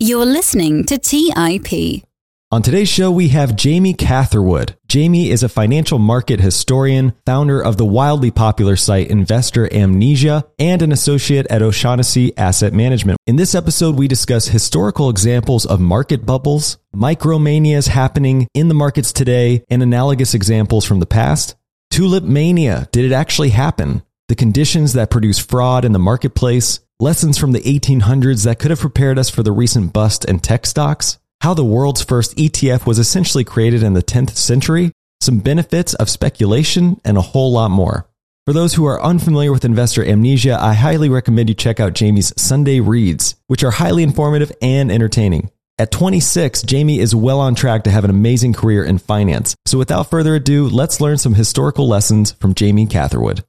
You're listening to TIP. On today's show, we have Jamie Catherwood. Jamie is a financial market historian, founder of the wildly popular site Investor Amnesia, and an associate at O'Shaughnessy Asset Management. In this episode, we discuss historical examples of market bubbles, micromanias happening in the markets today, and analogous examples from the past. Tulip mania. Did it actually happen? The conditions that produce fraud in the marketplace, lessons from the 1800s that could have prepared us for the recent bust in tech stocks, how the world's first ETF was essentially created in the 10th century, some benefits of speculation, and a whole lot more. For those who are unfamiliar with investor amnesia, I highly recommend you check out Jamie's Sunday Reads, which are highly informative and entertaining. At 26, Jamie is well on track to have an amazing career in finance. So without further ado, let's learn some historical lessons from Jamie Catherwood.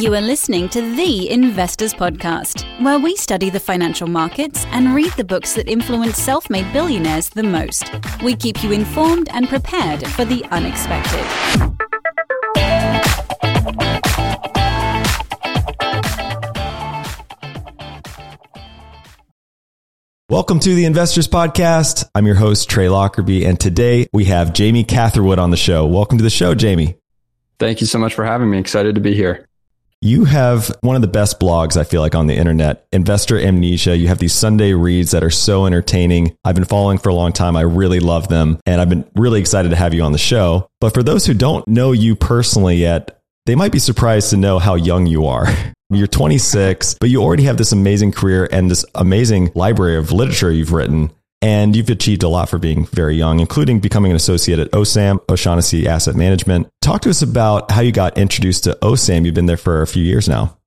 You are listening to The Investors Podcast, where we study the financial markets and read the books that influence self made billionaires the most. We keep you informed and prepared for the unexpected. Welcome to the Investors Podcast. I'm your host, Trey Lockerbie, and today we have Jamie Catherwood on the show. Welcome to the show, Jamie. Thank you so much for having me. Excited to be here. You have one of the best blogs, I feel like, on the internet, Investor Amnesia. You have these Sunday reads that are so entertaining. I've been following for a long time. I really love them. And I've been really excited to have you on the show. But for those who don't know you personally yet, they might be surprised to know how young you are. You're 26, but you already have this amazing career and this amazing library of literature you've written. And you've achieved a lot for being very young, including becoming an associate at OSAM, O'Shaughnessy Asset Management. Talk to us about how you got introduced to OSAM. You've been there for a few years now.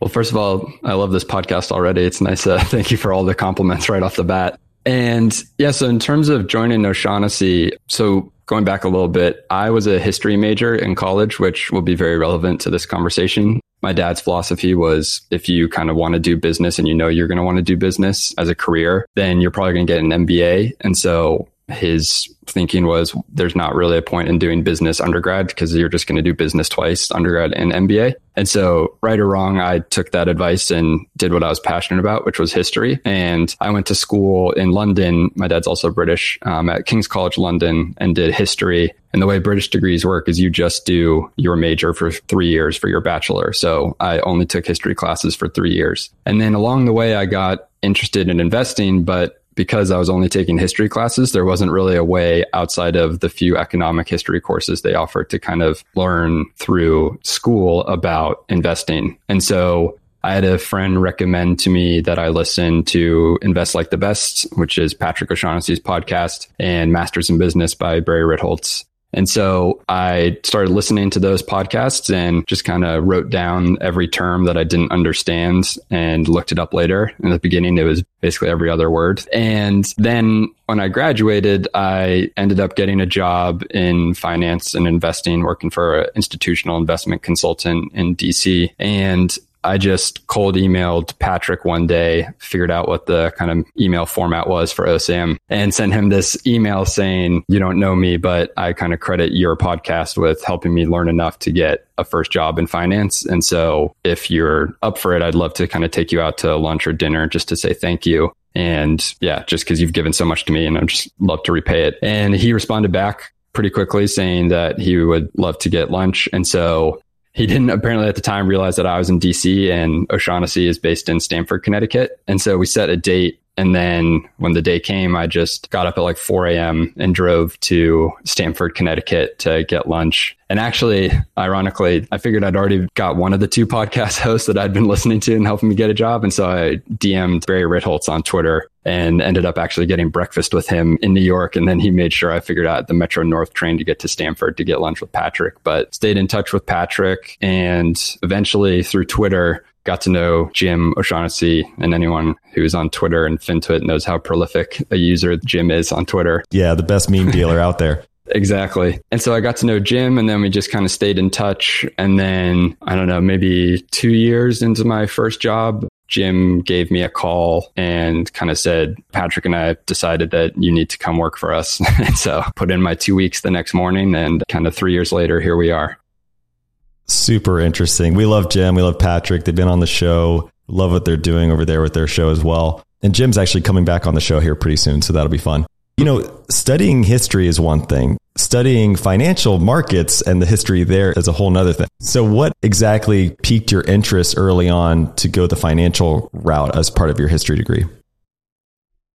Well, first of all, I love this podcast already. It's nice. Uh, thank you for all the compliments right off the bat. And yeah, so in terms of joining O'Shaughnessy, so going back a little bit, I was a history major in college, which will be very relevant to this conversation my dad's philosophy was if you kind of want to do business and you know you're going to want to do business as a career, then you're probably going to get an MBA. And so his thinking was there's not really a point in doing business undergrad because you're just going to do business twice, undergrad and MBA. And so, right or wrong, I took that advice and did what I was passionate about, which was history. And I went to school in London. My dad's also British um, at King's College London and did history. And the way British degrees work is you just do your major for three years for your bachelor. So I only took history classes for three years. And then along the way, I got interested in investing, but because I was only taking history classes, there wasn't really a way outside of the few economic history courses they offered to kind of learn through school about investing. And so I had a friend recommend to me that I listen to Invest Like the Best, which is Patrick O'Shaughnessy's podcast, and Masters in Business by Barry Ritholtz. And so I started listening to those podcasts and just kind of wrote down every term that I didn't understand and looked it up later. In the beginning, it was basically every other word. And then when I graduated, I ended up getting a job in finance and investing, working for an institutional investment consultant in DC. And I just cold emailed Patrick one day, figured out what the kind of email format was for OSAM and sent him this email saying, you don't know me, but I kind of credit your podcast with helping me learn enough to get a first job in finance. And so if you're up for it, I'd love to kind of take you out to lunch or dinner just to say thank you. And yeah, just because you've given so much to me and I'd just love to repay it. And he responded back pretty quickly saying that he would love to get lunch. And so he didn't apparently at the time realize that I was in DC and O'Shaughnessy is based in Stamford, Connecticut. And so we set a date. And then when the day came, I just got up at like 4 a.m. and drove to Stamford, Connecticut to get lunch. And actually, ironically, I figured I'd already got one of the two podcast hosts that I'd been listening to and helping me get a job. And so I DM'd Barry Ritholtz on Twitter and ended up actually getting breakfast with him in New York. And then he made sure I figured out the Metro North train to get to Stamford to get lunch with Patrick, but stayed in touch with Patrick and eventually through Twitter, got to know Jim O'Shaughnessy and anyone who's on Twitter and FinTwit knows how prolific a user Jim is on Twitter. Yeah, the best meme dealer out there. Exactly. And so I got to know Jim and then we just kind of stayed in touch. And then I don't know, maybe two years into my first job, Jim gave me a call and kind of said, Patrick and I decided that you need to come work for us. and so put in my two weeks the next morning and kind of three years later, here we are. Super interesting. We love Jim. We love Patrick. They've been on the show Love what they're doing over there with their show as well. And Jim's actually coming back on the show here pretty soon, so that'll be fun. You know, studying history is one thing. Studying financial markets and the history there is a whole nother thing. So what exactly piqued your interest early on to go the financial route as part of your history degree?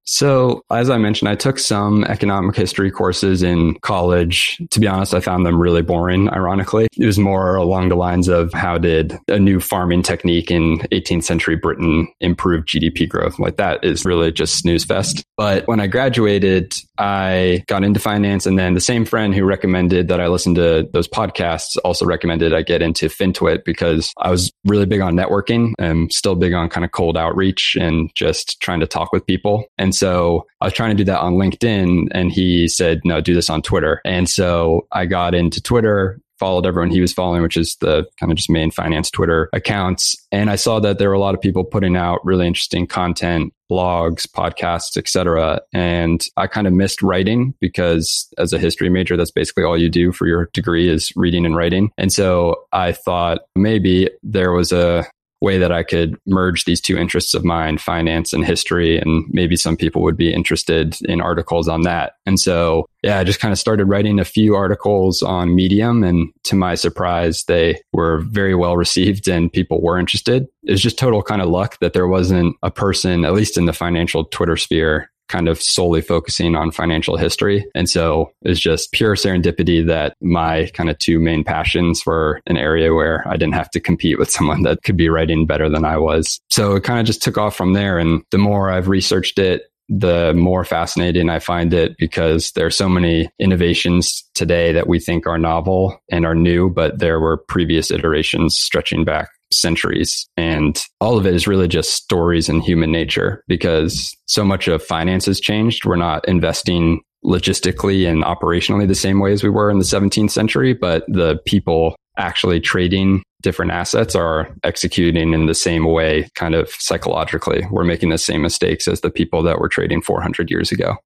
So, as I mentioned, I took some economic history courses in college. To be honest, I found them really boring, ironically. It was more along the lines of how did a new farming technique in 18th century Britain improve GDP growth? Like that is really just snooze fest. But when I graduated, I got into finance. And then the same friend who recommended that I listen to those podcasts also recommended I get into FinTwit because I was really big on networking and still big on kind of cold outreach and just trying to talk with people. And so I was trying to do that on LinkedIn and he said, no, do this on Twitter. And so I got into Twitter, followed everyone he was following, which is the kind of just main finance Twitter accounts. And I saw that there were a lot of people putting out really interesting content, blogs, podcasts, etc. And I kind of missed writing because as a history major, that's basically all you do for your degree is reading and writing. And so I thought maybe there was a way that I could merge these two interests of mine, finance and history. And maybe some people would be interested in articles on that. And so, yeah, I just kind of started writing a few articles on Medium. And to my surprise, they were very well received and people were interested. It was just total kind of luck that there wasn't a person, at least in the financial Twitter sphere, kind of solely focusing on financial history. And so it's just pure serendipity that my kind of two main passions were an area where I didn't have to compete with someone that could be writing better than I was. So it kind of just took off from there. And the more I've researched it, the more fascinating I find it because there are so many innovations today that we think are novel and are new, but there were previous iterations stretching back centuries. And all of it is really just stories and human nature because so much of finance has changed. We're not investing logistically and operationally the same way as we were in the 17th century, but the people actually trading different assets are executing in the same way, kind of psychologically. We're making the same mistakes as the people that were trading 400 years ago.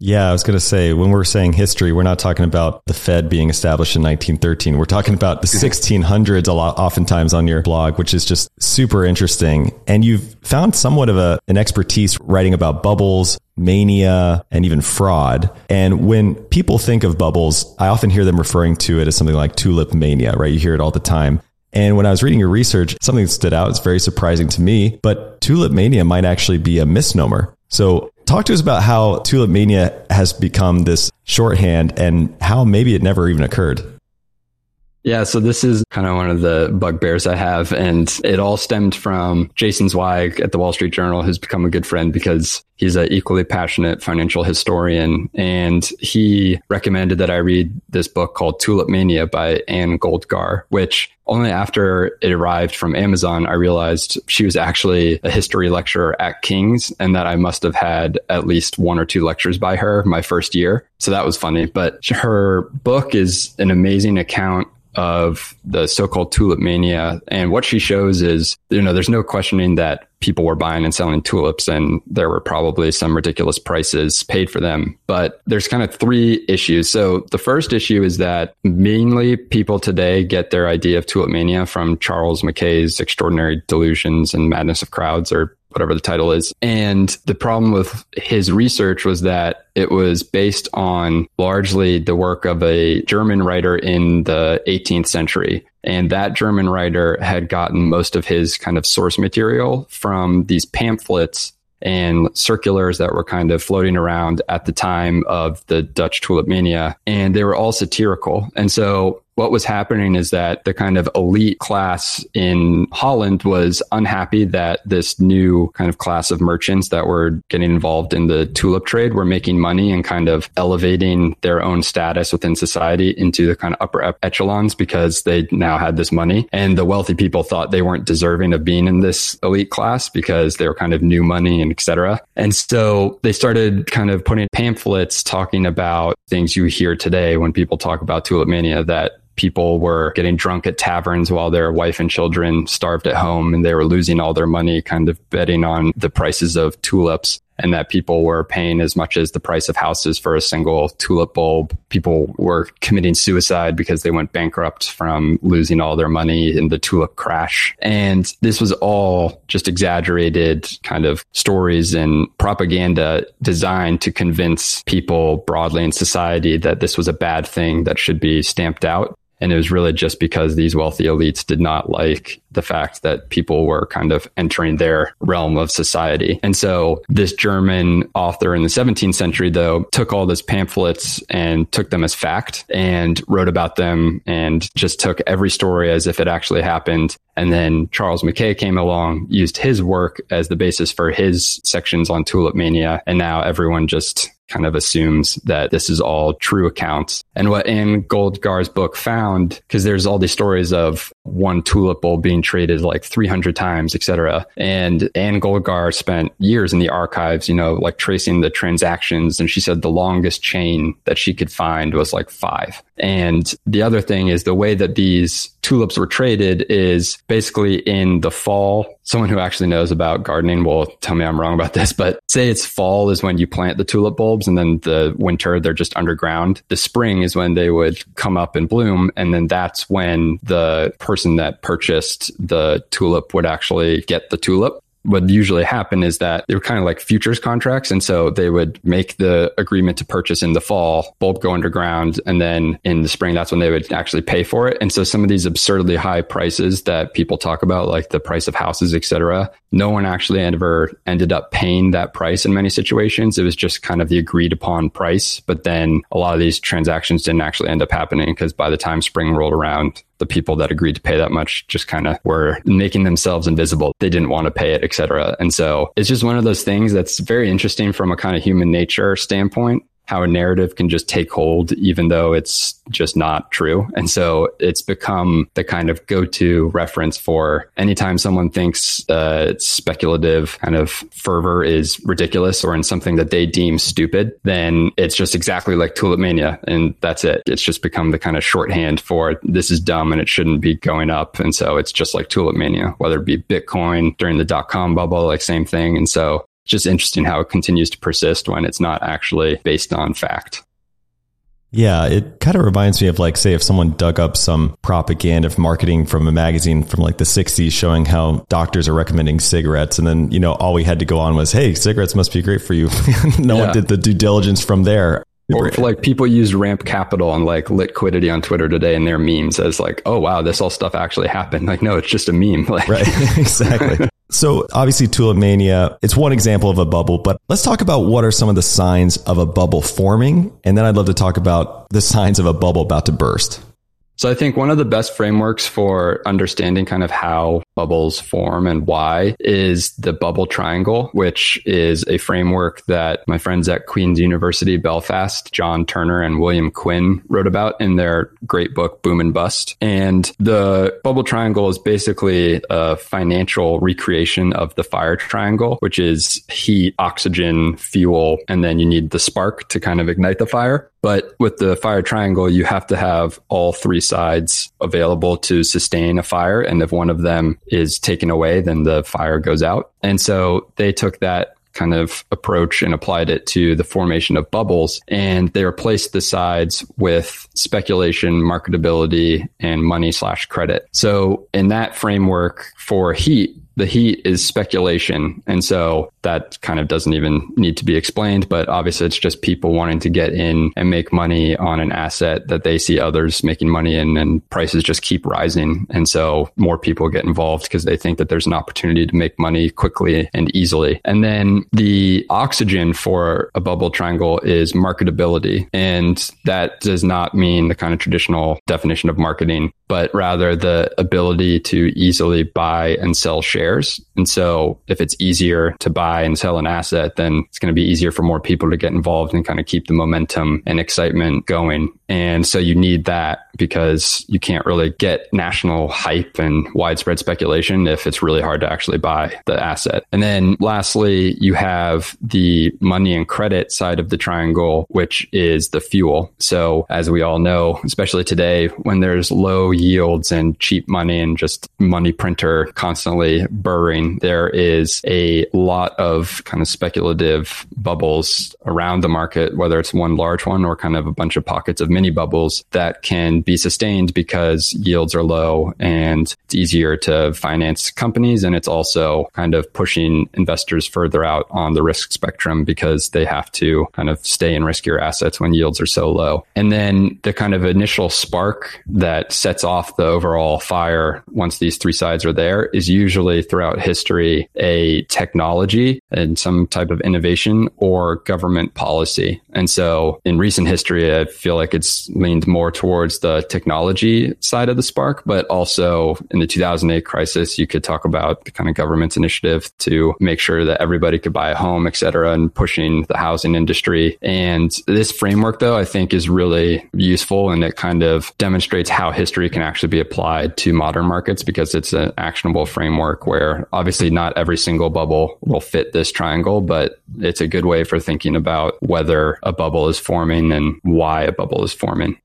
Yeah, I was going to say, when we're saying history, we're not talking about the Fed being established in 1913. We're talking about the mm-hmm. 1600s a lot, oftentimes on your blog, which is just super interesting. And you've found somewhat of a, an expertise writing about bubbles, mania, and even fraud. And when people think of bubbles, I often hear them referring to it as something like tulip mania, right? You hear it all the time. And when I was reading your research, something stood out. It's very surprising to me, but tulip mania might actually be a misnomer. So Talk to us about how Tulip Mania has become this shorthand and how maybe it never even occurred. Yeah, so this is kind of one of the bugbears I have. And it all stemmed from Jason Zweig at the Wall Street Journal, who's become a good friend because he's an equally passionate financial historian. And he recommended that I read this book called Tulip Mania by Anne Goldgar, which only after it arrived from Amazon, I realized she was actually a history lecturer at King's and that I must have had at least one or two lectures by her my first year. So that was funny. But her book is an amazing account of the so-called tulip mania. And what she shows is, you know, there's no questioning that people were buying and selling tulips and there were probably some ridiculous prices paid for them. But there's kind of three issues. So the first issue is that mainly people today get their idea of tulip mania from Charles Mackay's Extraordinary Delusions and Madness of Crowds or whatever the title is. And the problem with his research was that it was based on largely the work of a German writer in the 18th century. And that German writer had gotten most of his kind of source material from these pamphlets and circulars that were kind of floating around at the time of the Dutch tulip mania. And they were all satirical. And so what was happening is that the kind of elite class in Holland was unhappy that this new kind of class of merchants that were getting involved in the tulip trade were making money and kind of elevating their own status within society into the kind of upper echelons because they now had this money. And the wealthy people thought they weren't deserving of being in this elite class because they were kind of new money and etc. And so they started kind of putting pamphlets talking about things you hear today when people talk about tulip mania that people were getting drunk at taverns while their wife and children starved at home and they were losing all their money kind of betting on the prices of tulips. and that people were paying as much as the price of houses for a single tulip bulb. People were committing suicide because they went bankrupt from losing all their money in the tulip crash. And this was all just exaggerated kind of stories and propaganda designed to convince people broadly in society that this was a bad thing that should be stamped out. And it was really just because these wealthy elites did not like the fact that people were kind of entering their realm of society. And so this German author in the 17th century, though, took all those pamphlets and took them as fact and wrote about them and just took every story as if it actually happened. And then Charles Mackay came along, used his work as the basis for his sections on tulip mania. And now everyone just kind of assumes that this is all true accounts. And what Anne Goldgar's book found, because there's all these stories of one tulip bulb being traded like 300 times, et cetera. And Anne Goldgar spent years in the archives, you know, like tracing the transactions. And she said the longest chain that she could find was like five. And the other thing is the way that these tulips were traded is basically in the fall. Someone who actually knows about gardening will tell me I'm wrong about this, but say it's fall is when you plant the tulip bulbs and then the winter they're just underground. The spring is when they would come up and bloom. And then that's when the person that purchased the tulip would actually get the tulip what usually happen is that they were kind of like futures contracts. And so they would make the agreement to purchase in the fall, bulb go underground. And then in the spring, that's when they would actually pay for it. And so some of these absurdly high prices that people talk about, like the price of houses, et cetera, no one actually ever ended up paying that price in many situations. It was just kind of the agreed upon price. But then a lot of these transactions didn't actually end up happening because by the time spring rolled around, the people that agreed to pay that much just kind of were making themselves invisible. They didn't want to pay it, etc. And so it's just one of those things that's very interesting from a kind of human nature standpoint how a narrative can just take hold, even though it's just not true. And so it's become the kind of go to reference for anytime someone thinks uh, speculative kind of fervor is ridiculous or in something that they deem stupid, then it's just exactly like Tulip Mania. And that's it. It's just become the kind of shorthand for this is dumb and it shouldn't be going up. And so it's just like Tulip Mania, whether it be Bitcoin during the dot com bubble, like same thing. And so just interesting how it continues to persist when it's not actually based on fact. Yeah, it kind of reminds me of like, say, if someone dug up some propaganda of marketing from a magazine from like the 60s showing how doctors are recommending cigarettes. And then, you know, all we had to go on was, hey, cigarettes must be great for you. no yeah. one did the due diligence from there. Or like people used ramp capital and like Litquidity on Twitter today in their memes as like, oh wow, this all stuff actually happened. Like, no, it's just a meme. Like, right, exactly. So obviously tulip mania, it's one example of a bubble, but let's talk about what are some of the signs of a bubble forming. And then I'd love to talk about the signs of a bubble about to burst. So I think one of the best frameworks for understanding kind of how bubbles form and why is the bubble triangle, which is a framework that my friends at Queen's University Belfast, John Turner and William Quinn wrote about in their great book, Boom and Bust. And the bubble triangle is basically a financial recreation of the fire triangle, which is heat, oxygen, fuel, and then you need the spark to kind of ignite the fire. But with the fire triangle, you have to have all three sides available to sustain a fire. And if one of them is taken away, then the fire goes out. And so they took that kind of approach and applied it to the formation of bubbles. And they replaced the sides with speculation, marketability, and money slash credit. So in that framework for heat, the heat is speculation. And so that kind of doesn't even need to be explained. But obviously, it's just people wanting to get in and make money on an asset that they see others making money in, and prices just keep rising. And so more people get involved because they think that there's an opportunity to make money quickly and easily. And then the oxygen for a bubble triangle is marketability. And that does not mean the kind of traditional definition of marketing, but rather the ability to easily buy and sell shares. And so if it's easier to buy and sell an asset, then it's going to be easier for more people to get involved and kind of keep the momentum and excitement going. And so you need that because you can't really get national hype and widespread speculation if it's really hard to actually buy the asset. And then lastly, you have the money and credit side of the triangle, which is the fuel. So as we all know, especially today when there's low yields and cheap money and just money printer constantly burring, there is a lot of kind of speculative bubbles around the market, whether it's one large one or kind of a bunch of pockets of mini bubbles that can be sustained because yields are low and it's easier to finance companies. And it's also kind of pushing investors further out on the risk spectrum because they have to kind of stay in riskier assets when yields are so low. And then the kind of initial spark that sets off the overall fire once these three sides are there is usually throughout history a technology and some type of innovation or government policy. And so in recent history, I feel like it's leaned more towards the technology side of the spark, but also in the 2008 crisis, you could talk about the kind of government's initiative to make sure that everybody could buy a home, et cetera, and pushing the housing industry. And this framework, though, I think is really useful and it kind of demonstrates how history can actually be applied to modern markets because it's an actionable framework where obviously not every single bubble will fit this triangle, but it's a good way for thinking about whether a bubble is forming and why a bubble is forming.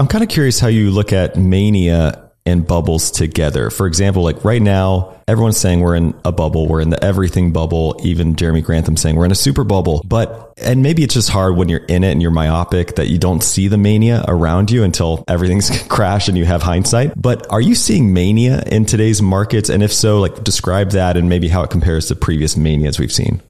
I'm kind of curious how you look at mania and bubbles together. For example, like right now, everyone's saying we're in a bubble, we're in the everything bubble. Even Jeremy Grantham saying we're in a super bubble. But, and maybe it's just hard when you're in it and you're myopic that you don't see the mania around you until everything's crashed and you have hindsight. But are you seeing mania in today's markets? And if so, like describe that and maybe how it compares to previous manias we've seen.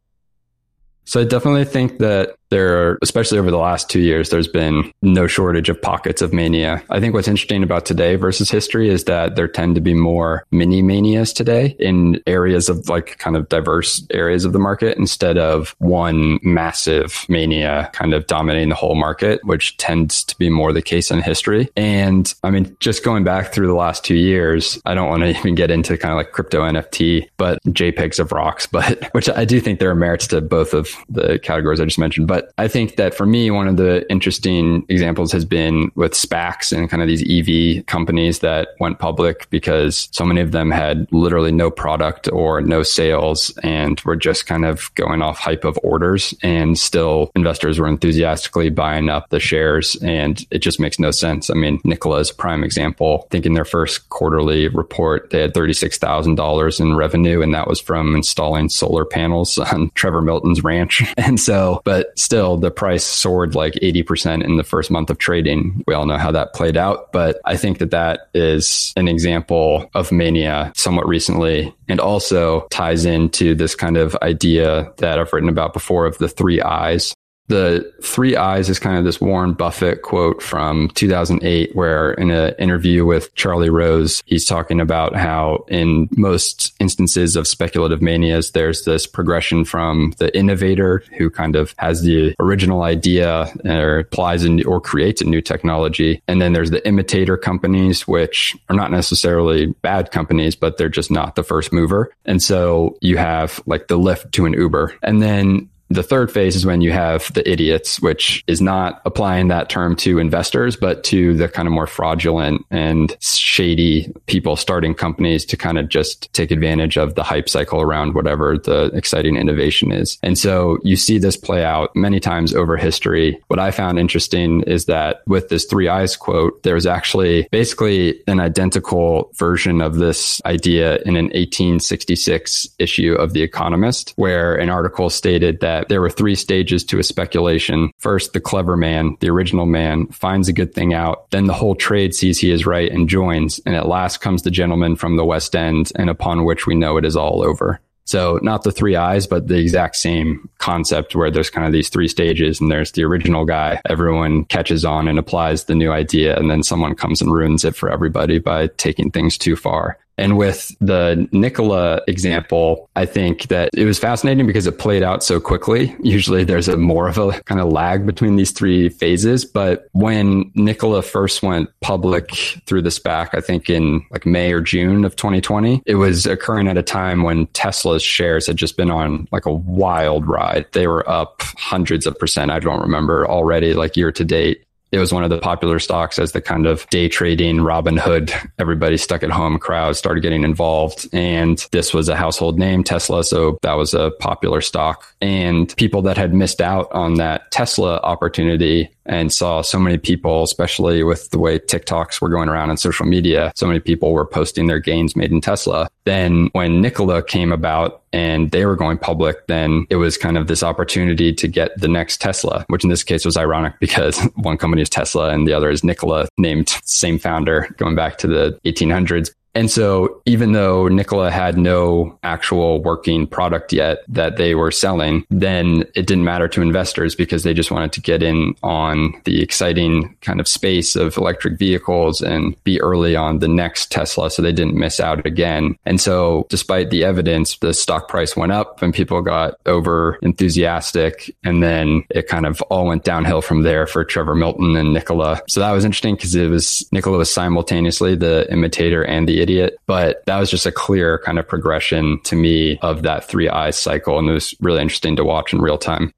So I definitely think that there are, especially over the last two years, there's been no shortage of pockets of mania. I think what's interesting about today versus history is that there tend to be more mini manias today in areas of like kind of diverse areas of the market instead of one massive mania kind of dominating the whole market, which tends to be more the case in history. And I mean, just going back through the last two years, I don't want to even get into kind of like crypto NFT, but JPEGs of rocks, but which I do think there are merits to both of the categories I just mentioned. But but I think that for me, one of the interesting examples has been with SPACs and kind of these EV companies that went public because so many of them had literally no product or no sales and were just kind of going off hype of orders. And still, investors were enthusiastically buying up the shares. And it just makes no sense. I mean, Nikola is prime example. I think in their first quarterly report, they had $36,000 in revenue, and that was from installing solar panels on Trevor Milton's ranch. And so, but still the price soared like 80% in the first month of trading. We all know how that played out, but I think that that is an example of mania somewhat recently and also ties into this kind of idea that I've written about before of the three eyes the three eyes is kind of this Warren Buffett quote from 2008, where in an interview with Charlie Rose, he's talking about how in most instances of speculative manias, there's this progression from the innovator who kind of has the original idea or applies or creates a new technology. And then there's the imitator companies, which are not necessarily bad companies, but they're just not the first mover. And so you have like the Lyft to an Uber. And then the third phase is when you have the idiots, which is not applying that term to investors, but to the kind of more fraudulent and shady people starting companies to kind of just take advantage of the hype cycle around whatever the exciting innovation is. And so you see this play out many times over history. What I found interesting is that with this three eyes quote, there was actually basically an identical version of this idea in an 1866 issue of The Economist, where an article stated that that there were three stages to a speculation. First, the clever man, the original man, finds a good thing out. Then the whole trade sees he is right and joins. And at last comes the gentleman from the West End, and upon which we know it is all over. So not the three eyes, but the exact same concept where there's kind of these three stages and there's the original guy. Everyone catches on and applies the new idea. And then someone comes and ruins it for everybody by taking things too far. And with the Nikola example, I think that it was fascinating because it played out so quickly. Usually there's a more of a kind of lag between these three phases. But when Nikola first went public through the SPAC, I think in like May or June of 2020, it was occurring at a time when Tesla's shares had just been on like a wild ride. They were up hundreds of percent. I don't remember already like year to date. It was one of the popular stocks as the kind of day trading Robinhood. Everybody stuck at home crowd started getting involved. And this was a household name, Tesla. So that was a popular stock. And people that had missed out on that Tesla opportunity and saw so many people, especially with the way TikToks were going around on social media, so many people were posting their gains made in Tesla. Then when Nikola came about and they were going public, then it was kind of this opportunity to get the next Tesla, which in this case was ironic because one company is Tesla and the other is Nikola, named same founder going back to the 1800s. And so even though Nikola had no actual working product yet that they were selling, then it didn't matter to investors because they just wanted to get in on the exciting kind of space of electric vehicles and be early on the next Tesla so they didn't miss out again. And so despite the evidence, the stock price went up and people got over enthusiastic and then it kind of all went downhill from there for Trevor Milton and Nikola. So that was interesting because it was Nikola was simultaneously the imitator and the idiot. But that was just a clear kind of progression to me of that three eyes cycle. And it was really interesting to watch in real time.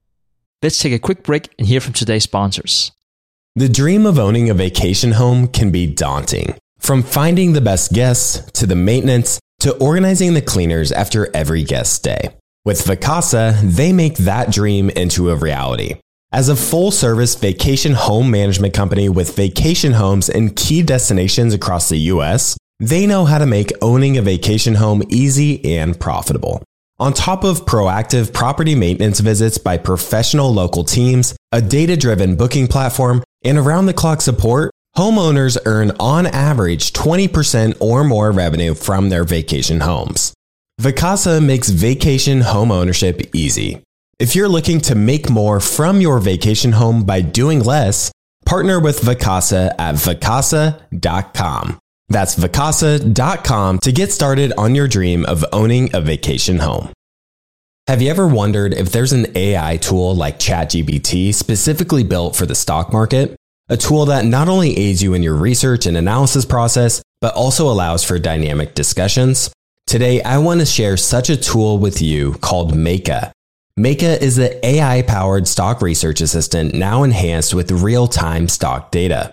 Let's take a quick break and hear from today's sponsors. The dream of owning a vacation home can be daunting. From finding the best guests to the maintenance to organizing the cleaners after every guest stay. With Vacasa, they make that dream into a reality. As a full service vacation home management company with vacation homes in key destinations across the US, they know how to make owning a vacation home easy and profitable. On top of proactive property maintenance visits by professional local teams, a data driven booking platform, and around the clock support, homeowners earn on average 20% or more revenue from their vacation homes. Vacasa makes vacation home ownership easy. If you're looking to make more from your vacation home by doing less, partner with Vacasa at vacasa.com. That's vacasa.com to get started on your dream of owning a vacation home. Have you ever wondered if there's an AI tool like ChatGPT specifically built for the stock market? A tool that not only aids you in your research and analysis process, but also allows for dynamic discussions? Today, I want to share such a tool with you called Meyka. Meyka is the AI powered stock research assistant now enhanced with real time stock data.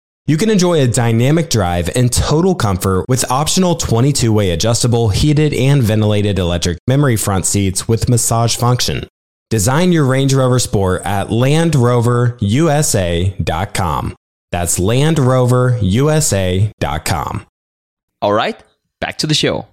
You can enjoy a dynamic drive and total comfort with optional 22 way adjustable, heated, and ventilated electric memory front seats with massage function. Design your Range Rover Sport at LandRoverUSA.com. That's LandRoverUSA.com. All right, back to the show.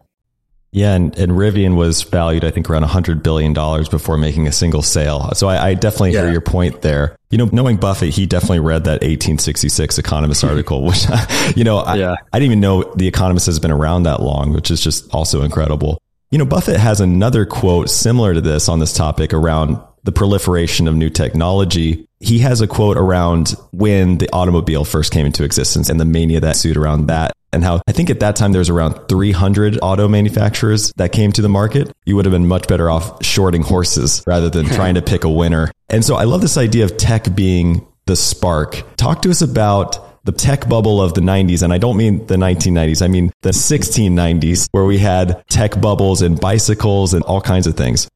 Yeah, and, and Rivian was valued, I think, around $100 billion before making a single sale. So I, I definitely yeah. hear your point there. You know, knowing Buffett, he definitely read that 1866 Economist article, which, you know, I, yeah. I didn't even know The Economist has been around that long, which is just also incredible. You know, Buffett has another quote similar to this on this topic around the proliferation of new technology. He has a quote around when the automobile first came into existence and the mania that ensued around that and how I think at that time there was around 300 auto manufacturers that came to the market. You would have been much better off shorting horses rather than trying to pick a winner. And so I love this idea of tech being the spark. Talk to us about the tech bubble of the 90s. And I don't mean the 1990s, I mean the 1690s, where we had tech bubbles and bicycles and all kinds of things.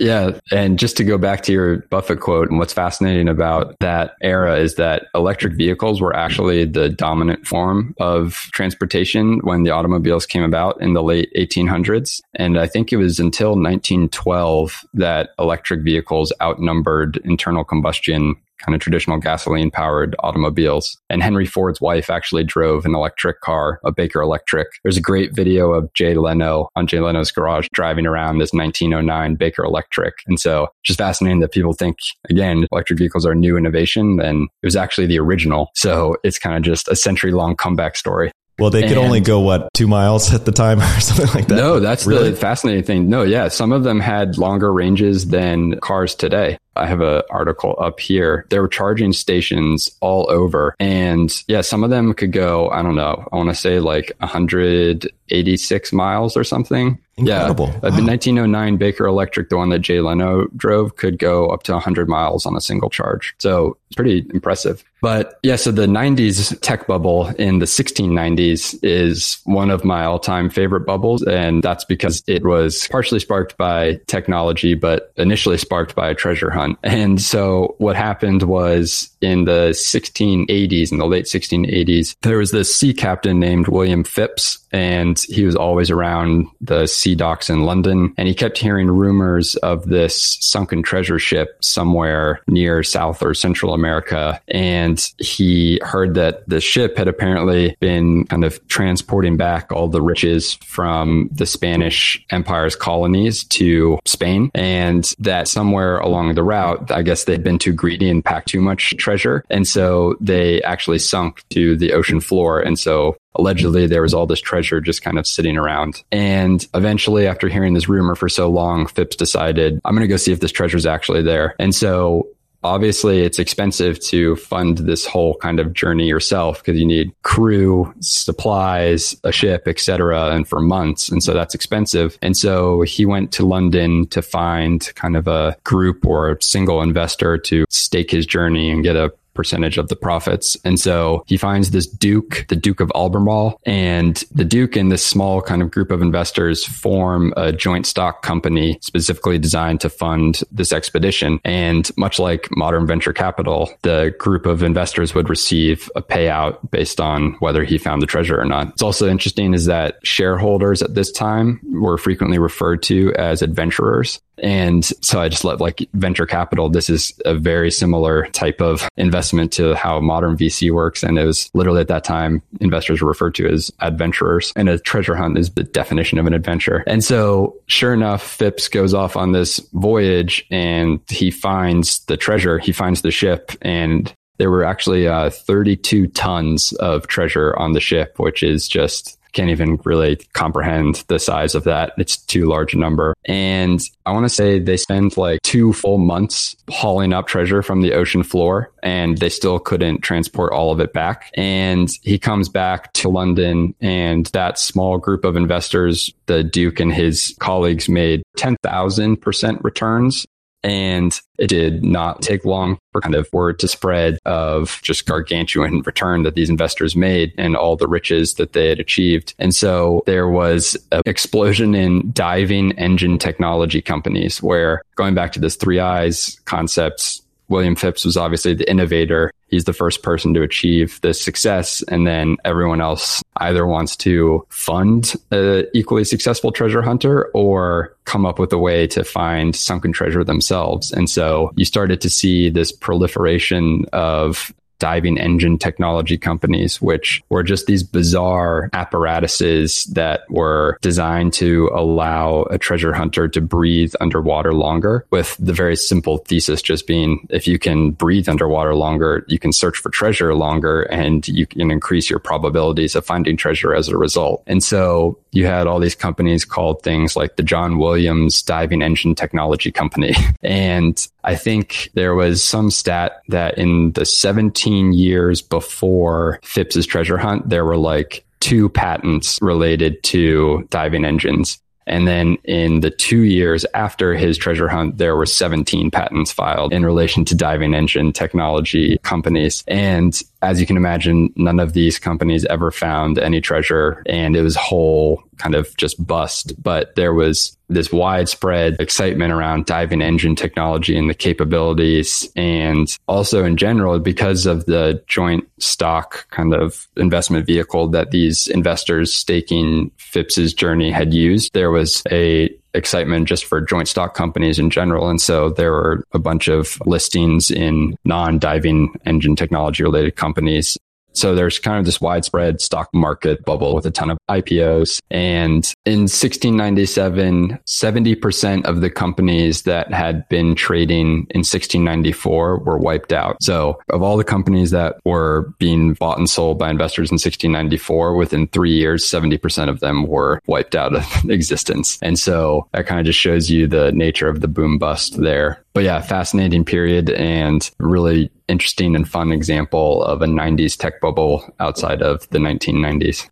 Yeah. And just to go back to your Buffett quote, and what's fascinating about that era is that electric vehicles were actually the dominant form of transportation when the automobiles came about in the late 1800s. And I think it was until 1912 that electric vehicles outnumbered internal combustion kind of traditional gasoline powered automobiles. And Henry Ford's wife actually drove an electric car, a Baker Electric. There's a great video of Jay Leno on Jay Leno's garage driving around this 1909 Baker Electric. And so just fascinating that people think, again, electric vehicles are new innovation and it was actually the original. So it's kind of just a century long comeback story. Well, they could and, only go what two miles at the time or something like that. No, that's really? the fascinating thing. No, yeah, some of them had longer ranges than cars today. I have an article up here. There were charging stations all over. And yeah, some of them could go, I don't know, I want to say like 186 miles or something. Incredible. Yeah. Wow. The 1909 Baker Electric, the one that Jay Leno drove, could go up to 100 miles on a single charge. So it's pretty impressive. But yeah, so the 90s tech bubble in the 1690s is one of my all time favorite bubbles. And that's because it was partially sparked by technology, but initially sparked by a treasure hunt. And so what happened was in the 1680s, in the late 1680s, there was this sea captain named William Phips, and he was always around the sea docks in London. And he kept hearing rumors of this sunken treasure ship somewhere near South or Central America. And he heard that the ship had apparently been kind of transporting back all the riches from the Spanish Empire's colonies to Spain. And that somewhere along the route, I guess they'd been too greedy and packed too much treasure. And so they actually sunk to the ocean floor. And so allegedly there was all this treasure just kind of sitting around. And eventually, after hearing this rumor for so long, Phips decided, I'm going to go see if this treasure is actually there. And so obviously it's expensive to fund this whole kind of journey yourself because you need crew supplies a ship etc and for months and so that's expensive. And so he went to london to find kind of a group or a single investor to stake his journey and get a percentage of the profits. And so he finds this Duke, the Duke of Albemarle, and the Duke and this small kind of group of investors form a joint stock company specifically designed to fund this expedition. And much like modern venture capital, the group of investors would receive a payout based on whether he found the treasure or not. It's also interesting is that shareholders at this time were frequently referred to as adventurers. And so I just love like venture capital. This is a very similar type of investment to how modern VC works. And it was literally at that time, investors were referred to as adventurers. And a treasure hunt is the definition of an adventure. And so sure enough, Phips goes off on this voyage and he finds the treasure. He finds the ship and there were actually uh, 32 tons of treasure on the ship, which is just can't even really comprehend the size of that. It's too large a number. And I want to say they spent like two full months hauling up treasure from the ocean floor and they still couldn't transport all of it back. And he comes back to London and that small group of investors, the Duke and his colleagues made 10,000% returns and it did not take long for kind of word to spread of just gargantuan return that these investors made and all the riches that they had achieved. And so there was an explosion in diving engine technology companies where going back to this three eyes concepts, William Phips was obviously the innovator. He's the first person to achieve this success. And then everyone else either wants to fund an equally successful treasure hunter or come up with a way to find sunken treasure themselves. And so you started to see this proliferation of diving engine technology companies, which were just these bizarre apparatuses that were designed to allow a treasure hunter to breathe underwater longer with the very simple thesis just being if you can breathe underwater longer, you can search for treasure longer and you can increase your probabilities of finding treasure as a result. And so you had all these companies called things like the John Williams Diving Engine Technology Company. And I think there was some stat that in the 17 years before Phips's treasure hunt, there were like two patents related to diving engines. And then in the two years after his treasure hunt, there were 17 patents filed in relation to diving engine technology companies. And as you can imagine, none of these companies ever found any treasure and it was whole kind of just bust. But there was this widespread excitement around diving engine technology and the capabilities. And also in general, because of the joint stock kind of investment vehicle that these investors staking Phips's journey had used, there was a excitement just for joint stock companies in general. And so there were a bunch of listings in non diving engine technology related companies so there's kind of this widespread stock market bubble with a ton of IPOs. And in 1697, 70% of the companies that had been trading in 1694 were wiped out. So of all the companies that were being bought and sold by investors in 1694, within three years, 70% of them were wiped out of existence. And so that kind of just shows you the nature of the boom bust there. But yeah, fascinating period and really interesting and fun example of a 90s tech bubble outside of the 1990s.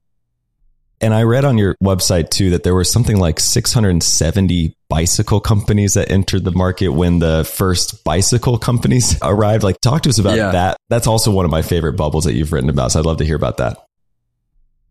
And I read on your website too that there were something like 670 bicycle companies that entered the market when the first bicycle companies arrived. Like, talk to us about yeah. that. That's also one of my favorite bubbles that you've written about. So I'd love to hear about that.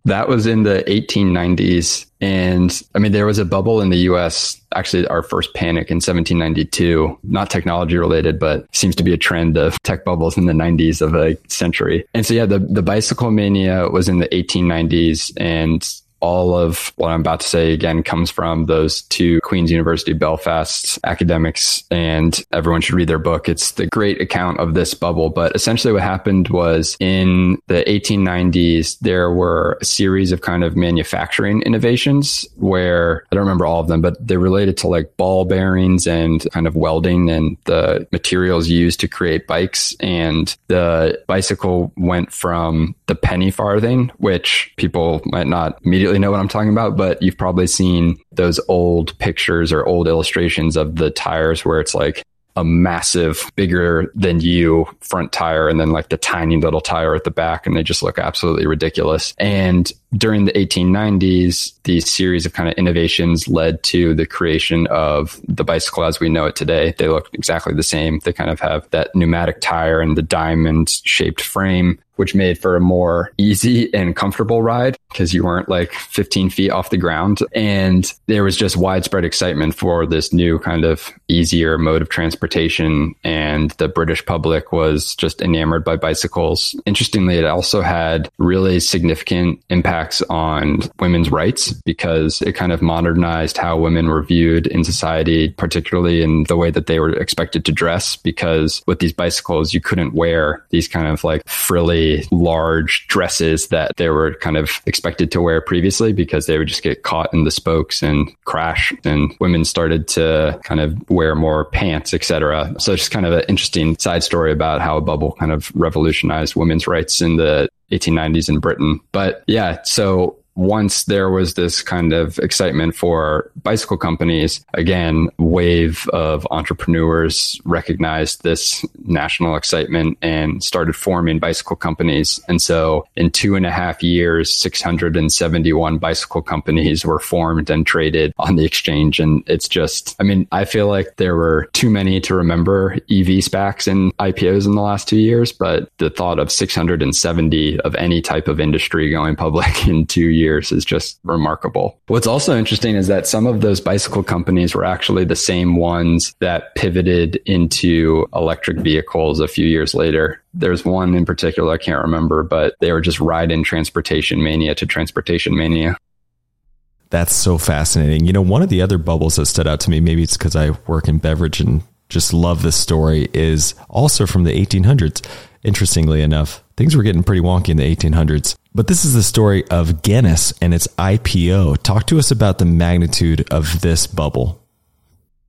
That was in the 1890s. And I mean, there was a bubble in the US, actually, our first panic in 1792, not technology related, but seems to be a trend of tech bubbles in the 90s of a century. And so, yeah, the, the bicycle mania was in the 1890s. And all of what I'm about to say again comes from those two Queen's University Belfast academics, and everyone should read their book. It's the great account of this bubble. But essentially, what happened was in the 1890s, there were a series of kind of manufacturing innovations where I don't remember all of them, but they're related to like ball bearings and kind of welding and the materials used to create bikes. And the bicycle went from the penny farthing, which people might not immediately know what I'm talking about, but you've probably seen those old pictures or old illustrations of the tires where it's like a massive, bigger than you front tire and then like the tiny little tire at the back. And they just look absolutely ridiculous. And during the 1890s, these series of kind of innovations led to the creation of the bicycle as we know it today. They look exactly the same. They kind of have that pneumatic tire and the diamond shaped frame which made for a more easy and comfortable ride because you weren't like 15 feet off the ground. And there was just widespread excitement for this new kind of easier mode of transportation. And the British public was just enamored by bicycles. Interestingly, it also had really significant impacts on women's rights because it kind of modernized how women were viewed in society, particularly in the way that they were expected to dress. Because with these bicycles, you couldn't wear these kind of like frilly large dresses that they were kind of expected to wear previously because they would just get caught in the spokes and crash. And women started to kind of wear more pants, etc. So it's just kind of an interesting side story about how a bubble kind of revolutionized women's rights in the 1890s in Britain. But yeah, so once there was this kind of excitement for bicycle companies, again, wave of entrepreneurs recognized this national excitement and started forming bicycle companies. And so in two and a half years, 671 bicycle companies were formed and traded on the exchange. And it's just, I mean, I feel like there were too many to remember EV SPACs and IPOs in the last two years, but the thought of 670 of any type of industry going public in two years years is just remarkable. What's also interesting is that some of those bicycle companies were actually the same ones that pivoted into electric vehicles a few years later. There's one in particular I can't remember, but they were just riding transportation mania to transportation mania. That's so fascinating. You know, one of the other bubbles that stood out to me, maybe it's because I work in beverage and just love this story, is also from the 1800s. Interestingly enough, things were getting pretty wonky in the 1800s. But this is the story of Guinness and its IPO. Talk to us about the magnitude of this bubble.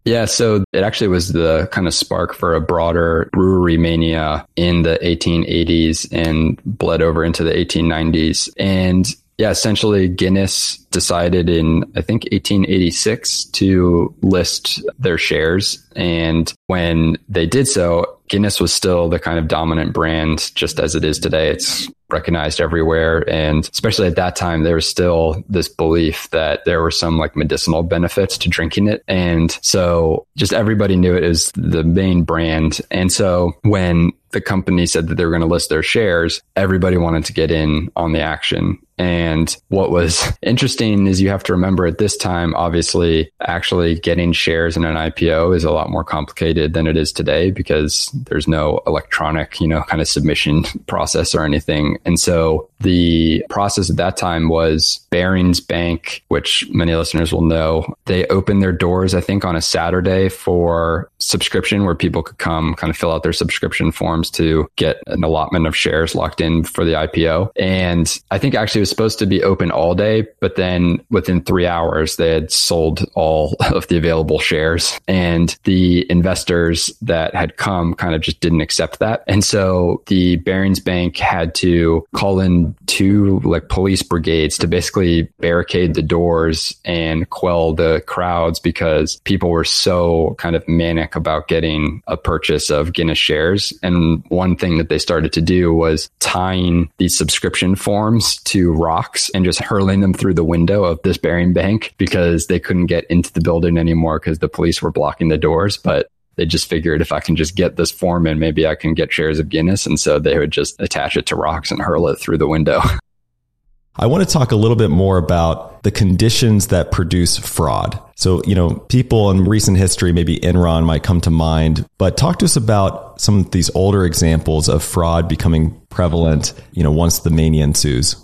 Yeah, so it actually was the kind of spark for a broader brewery mania in the 1880s and bled over into the 1890s. And yeah, essentially Guinness decided in, I think, 1886 to list their shares. And when they did so, Guinness was still the kind of dominant brand just as it is today. It's recognized everywhere. And especially at that time, there was still this belief that there were some like medicinal benefits to drinking it. And so just everybody knew it as the main brand. And so when the company said that they were going to list their shares, everybody wanted to get in on the action. And what was interesting interesting is you have to remember at this time, obviously, actually getting shares in an IPO is a lot more complicated than it is today because there's no electronic, you know, kind of submission process or anything. And so the process at that time was Barings Bank, which many listeners will know. They opened their doors, I think, on a Saturday for subscription where people could come kind of fill out their subscription forms to get an allotment of shares locked in for the IPO. And I think actually it was supposed to be open all day, but then within three hours, they had sold all of the available shares. And the investors that had come kind of just didn't accept that. And so the Barings Bank had to call in two like police brigades to basically barricade the doors and quell the crowds because people were so kind of manic about getting a purchase of Guinness shares. And one thing that they started to do was tying these subscription forms to rocks and just hurling them through the window of this Baring Bank because they couldn't get into the building anymore because the police were blocking the doors. But they just figured if I can just get this form in, maybe I can get shares of Guinness. And so they would just attach it to rocks and hurl it through the window. I want to talk a little bit more about the conditions that produce fraud. So, you know, people in recent history, maybe Enron might come to mind, but talk to us about some of these older examples of fraud becoming prevalent, you know, once the mania ensues.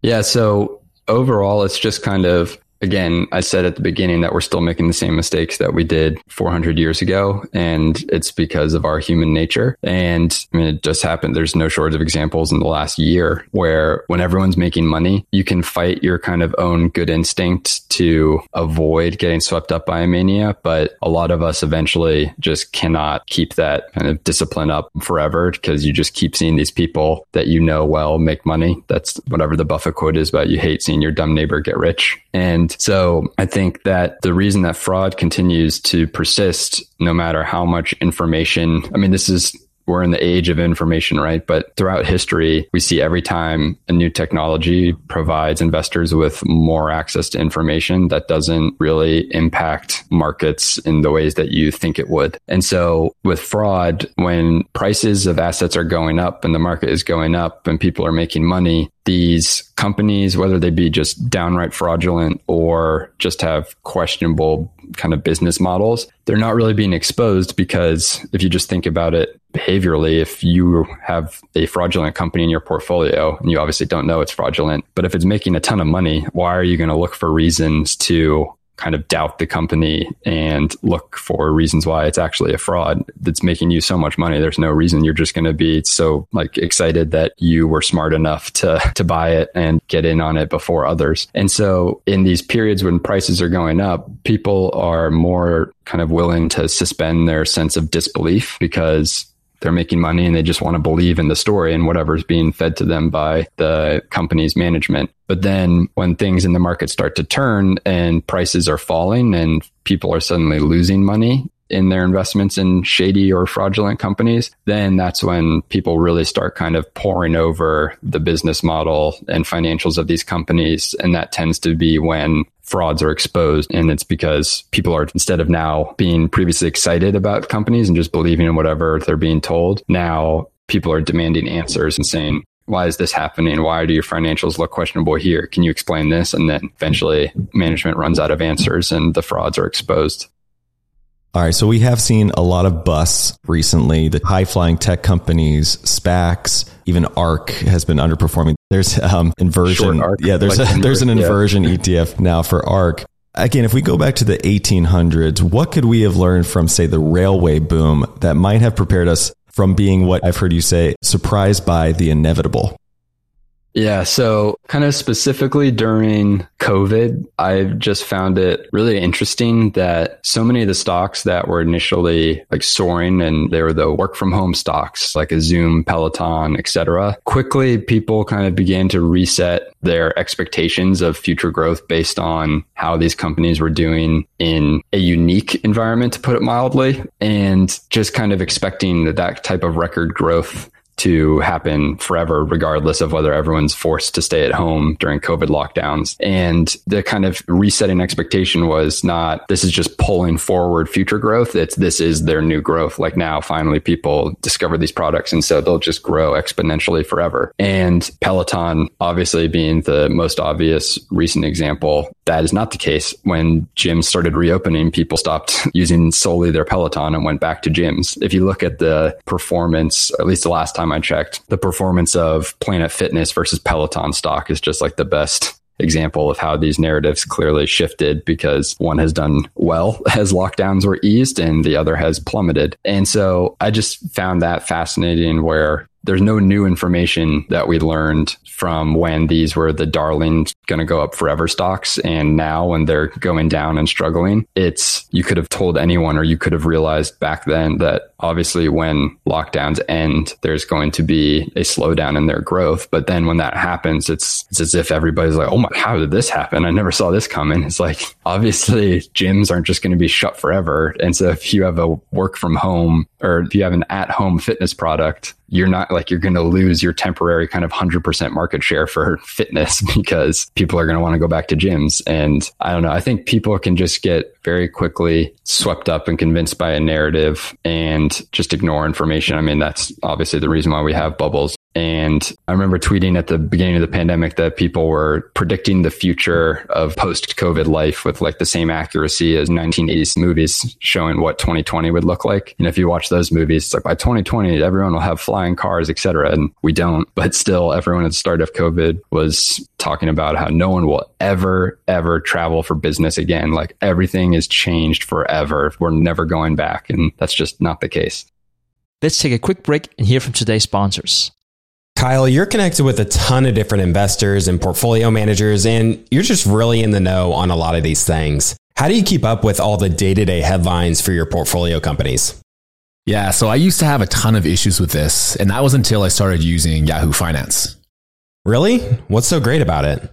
Yeah. So overall, it's just kind of again, I said at the beginning that we're still making the same mistakes that we did 400 years ago. And it's because of our human nature. And I mean, it just happened. There's no shortage of examples in the last year where when everyone's making money, you can fight your kind of own good instinct to avoid getting swept up by a mania. But a lot of us eventually just cannot keep that kind of discipline up forever because you just keep seeing these people that you know well make money. That's whatever the Buffett quote is about you hate seeing your dumb neighbor get rich. And so I think that the reason that fraud continues to persist, no matter how much information, I mean, this is we're in the age of information, right? But throughout history, we see every time a new technology provides investors with more access to information that doesn't really impact markets in the ways that you think it would. And so with fraud, when prices of assets are going up and the market is going up and people are making money, these companies, whether they be just downright fraudulent or just have questionable kind of business models, they're not really being exposed because if you just think about it behaviorally, if you have a fraudulent company in your portfolio and you obviously don't know it's fraudulent, but if it's making a ton of money, why are you going to look for reasons to kind of doubt the company and look for reasons why it's actually a fraud that's making you so much money. There's no reason you're just going to be so like excited that you were smart enough to to buy it and get in on it before others. And so in these periods when prices are going up, people are more kind of willing to suspend their sense of disbelief because they're making money and they just want to believe in the story and whatever's being fed to them by the company's management. But then when things in the market start to turn and prices are falling and people are suddenly losing money in their investments in shady or fraudulent companies, then that's when people really start kind of poring over the business model and financials of these companies. And that tends to be when frauds are exposed. And it's because people are, instead of now being previously excited about companies and just believing in whatever they're being told, now people are demanding answers and saying, why is this happening? Why do your financials look questionable here? Can you explain this? And then eventually management runs out of answers and the frauds are exposed. All right. So we have seen a lot of busts recently. The high flying tech companies, SPACs, even ARK has been underperforming. There's um, inversion. Yeah, there's like a, there's an inversion yeah. ETF now for ARK. Again, if we go back to the 1800s, what could we have learned from, say, the railway boom that might have prepared us from being what I've heard you say, surprised by the inevitable? Yeah. So, kind of specifically during COVID, I've just found it really interesting that so many of the stocks that were initially like soaring and they were the work from home stocks like a Zoom, Peloton, etc. Quickly, people kind of began to reset their expectations of future growth based on how these companies were doing in a unique environment, to put it mildly, and just kind of expecting that that type of record growth to happen forever, regardless of whether everyone's forced to stay at home during COVID lockdowns. And the kind of resetting expectation was not this is just pulling forward future growth. It's this is their new growth. Like now, finally, people discover these products. And so they'll just grow exponentially forever. And Peloton, obviously being the most obvious recent example, that is not the case. When gyms started reopening, people stopped using solely their Peloton and went back to gyms. If you look at the performance, at least the last time I checked, the performance of Planet Fitness versus Peloton stock is just like the best example of how these narratives clearly shifted because one has done well as lockdowns were eased and the other has plummeted. And so I just found that fascinating where there's no new information that we learned from when these were the darling going to go up forever stocks. And now when they're going down and struggling it's you could have told anyone or you could have realized back then that obviously when lockdowns end there's going to be a slowdown in their growth. But then when that happens it's it's as if everybody's like oh my how did this happen? I never saw this coming. It's like obviously gyms aren't just going to be shut forever. And so if you have a work from home or if you have an at home fitness product you're not like you're going to lose your temporary kind of 100% market share for fitness because people are going to want to go back to gyms. And I don't know. I think people can just get very quickly swept up and convinced by a narrative and just ignore information. I mean, that's obviously the reason why we have bubbles. And I remember tweeting at the beginning of the pandemic that people were predicting the future of post COVID life with like the same accuracy as 1980s movies showing what 2020 would look like. And if you watch those movies, it's like by 2020, everyone will have flying cars, etc. And we don't, but still everyone at the start of COVID was talking about how no one will ever, ever travel for business again. Like everything is changed forever. We're never going back. And that's just not the case. Let's take a quick break and hear from today's sponsors. Kyle, you're connected with a ton of different investors and portfolio managers, and you're just really in the know on a lot of these things. How do you keep up with all the day to day headlines for your portfolio companies? Yeah, so I used to have a ton of issues with this, and that was until I started using Yahoo Finance. Really? What's so great about it?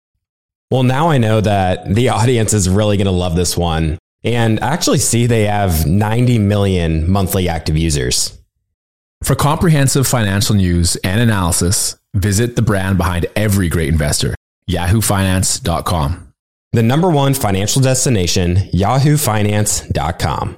Well, now I know that the audience is really going to love this one. And I actually see they have 90 million monthly active users. For comprehensive financial news and analysis, visit the brand behind every great investor, yahoofinance.com. The number one financial destination, yahoofinance.com.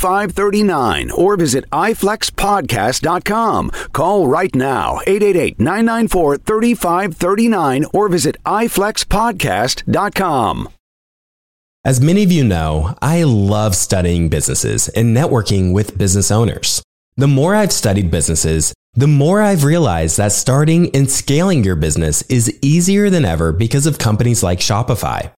3539 or visit iflexpodcast.com. Call right now 888 994 3539 or visit iflexpodcast.com. As many of you know, I love studying businesses and networking with business owners. The more I've studied businesses, the more I've realized that starting and scaling your business is easier than ever because of companies like Shopify.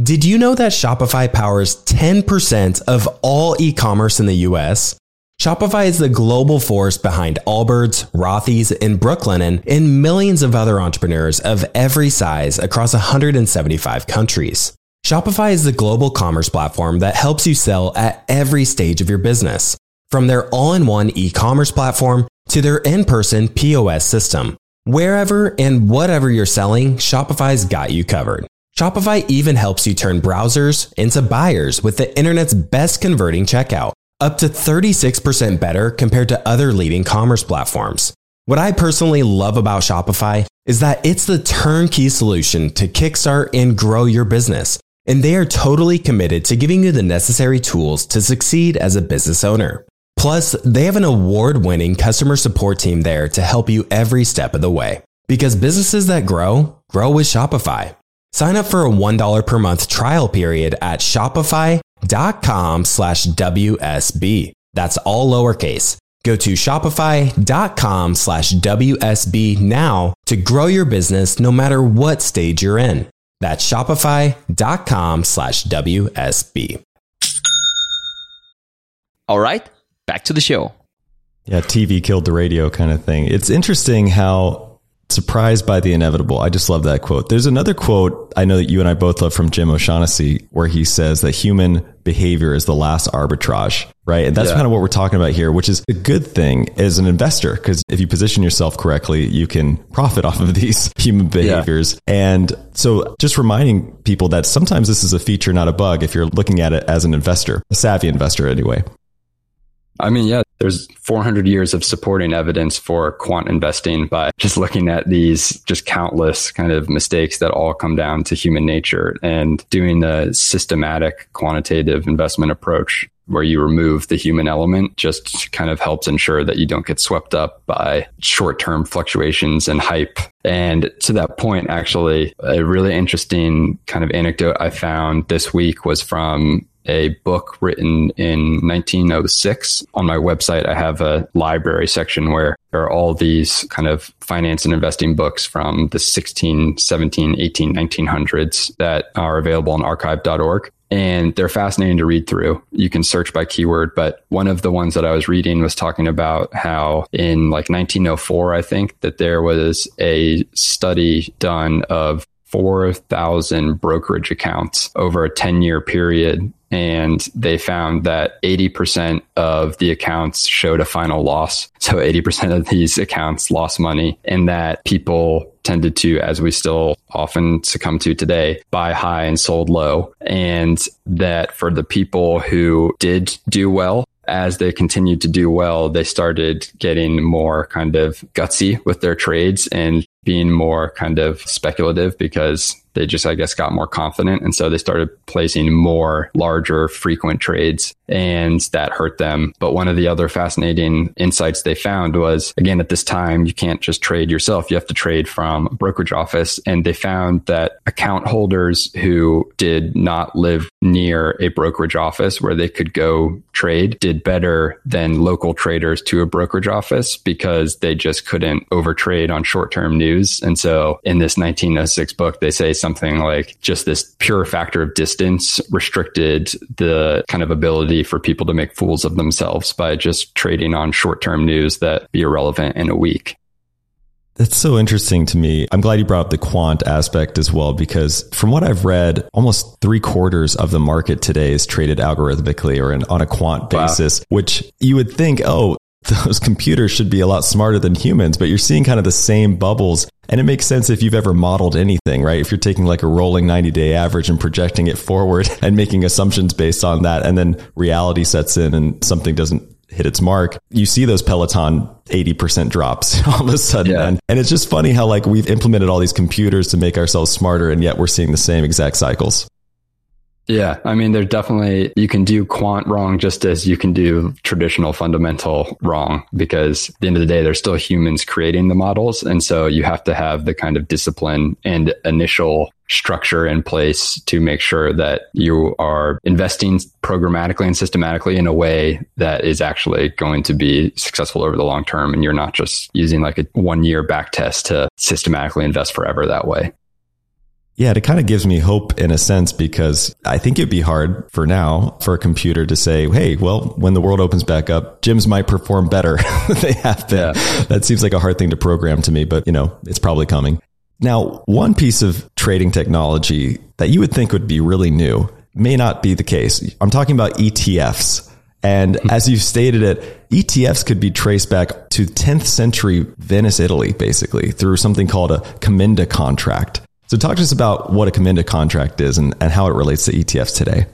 Did you know that Shopify powers 10% of all e commerce in the US? Shopify is the global force behind Allbirds, Rothy's, and Brooklinen, and millions of other entrepreneurs of every size across 175 countries. Shopify is the global commerce platform that helps you sell at every stage of your business, from their all in one e commerce platform to their in person POS system. Wherever and whatever you're selling, Shopify's got you covered. Shopify even helps you turn browsers into buyers with the internet's best converting checkout up to 36% better compared to other leading commerce platforms. What I personally love about Shopify is that it's the turnkey solution to kickstart and grow your business. And they are totally committed to giving you the necessary tools to succeed as a business owner. Plus, they have an award winning customer support team there to help you every step of the way. Because businesses that grow, grow with Shopify. Sign up for a $1 per month trial period at shopify.com slash WSB. That's all lowercase. Go to shopify.com slash WSB now to grow your business no matter what stage you're in. That's shopify.com slash WSB. All right, back to the show. Yeah, TV killed the radio kind of thing. It's interesting how surprised by the inevitable. I just love that quote. There's another quote I know that you and I both love from Jim O'Shaughnessy where he says that human behavior is the last arbitrage, right? And that's yeah. kind of what we're talking about here, which is a good thing as an investor because if you position yourself correctly, you can profit off of these human behaviors. Yeah. And so just reminding people that sometimes this is a feature, not a bug if you're looking at it as an investor, a savvy investor anyway. I mean, yeah, there's 400 years of supporting evidence for quant investing by just looking at these just countless kind of mistakes that all come down to human nature and doing the systematic quantitative investment approach where you remove the human element just kind of helps ensure that you don't get swept up by short term fluctuations and hype. And to that point, actually, a really interesting kind of anecdote I found this week was from a book written in 1906. On my website, I have a library section where there are all these kind of finance and investing books from the 16, 17, 18, 1900s that are available on archive.org. And they're fascinating to read through. You can search by keyword, but one of the ones that I was reading was talking about how in like 1904, I think that there was a study done of 4,000 brokerage accounts over a 10 year period and they found that 80% of the accounts showed a final loss. So 80% of these accounts lost money and that people tended to, as we still often succumb to today, buy high and sold low. And that for the people who did do well, as they continued to do well, they started getting more kind of gutsy with their trades and being more kind of speculative because they just, I guess, got more confident. And so they started placing more larger, frequent trades and that hurt them. But one of the other fascinating insights they found was again, at this time, you can't just trade yourself. You have to trade from a brokerage office. And they found that account holders who did not live near a brokerage office where they could go trade did better than local traders to a brokerage office because they just couldn't overtrade on short term news. And so in this 1906 book, they say something like just this pure factor of distance restricted the kind of ability for people to make fools of themselves by just trading on short term news that be irrelevant in a week. That's so interesting to me. I'm glad you brought up the quant aspect as well, because from what I've read, almost three quarters of the market today is traded algorithmically or in, on a quant basis, wow. which you would think, oh, those computers should be a lot smarter than humans, but you're seeing kind of the same bubbles. And it makes sense if you've ever modeled anything, right? If you're taking like a rolling 90 day average and projecting it forward and making assumptions based on that, and then reality sets in and something doesn't hit its mark, you see those Peloton 80% drops all of a sudden. Yeah. And, and it's just funny how like we've implemented all these computers to make ourselves smarter and yet we're seeing the same exact cycles. Yeah, I mean, there's definitely, you can do quant wrong just as you can do traditional fundamental wrong because at the end of the day, there's still humans creating the models. And so you have to have the kind of discipline and initial structure in place to make sure that you are investing programmatically and systematically in a way that is actually going to be successful over the long term. And you're not just using like a one year back test to systematically invest forever that way. Yeah, it kind of gives me hope in a sense because I think it'd be hard for now for a computer to say, hey, well, when the world opens back up, gyms might perform better than they have been. Yeah. That seems like a hard thing to program to me, but you know, it's probably coming. Now, one piece of trading technology that you would think would be really new may not be the case. I'm talking about ETFs. And hmm. as you've stated it, ETFs could be traced back to 10th century Venice, Italy, basically through something called a commenda contract. So talk to us about what a commenda contract is and, and how it relates to ETFs today.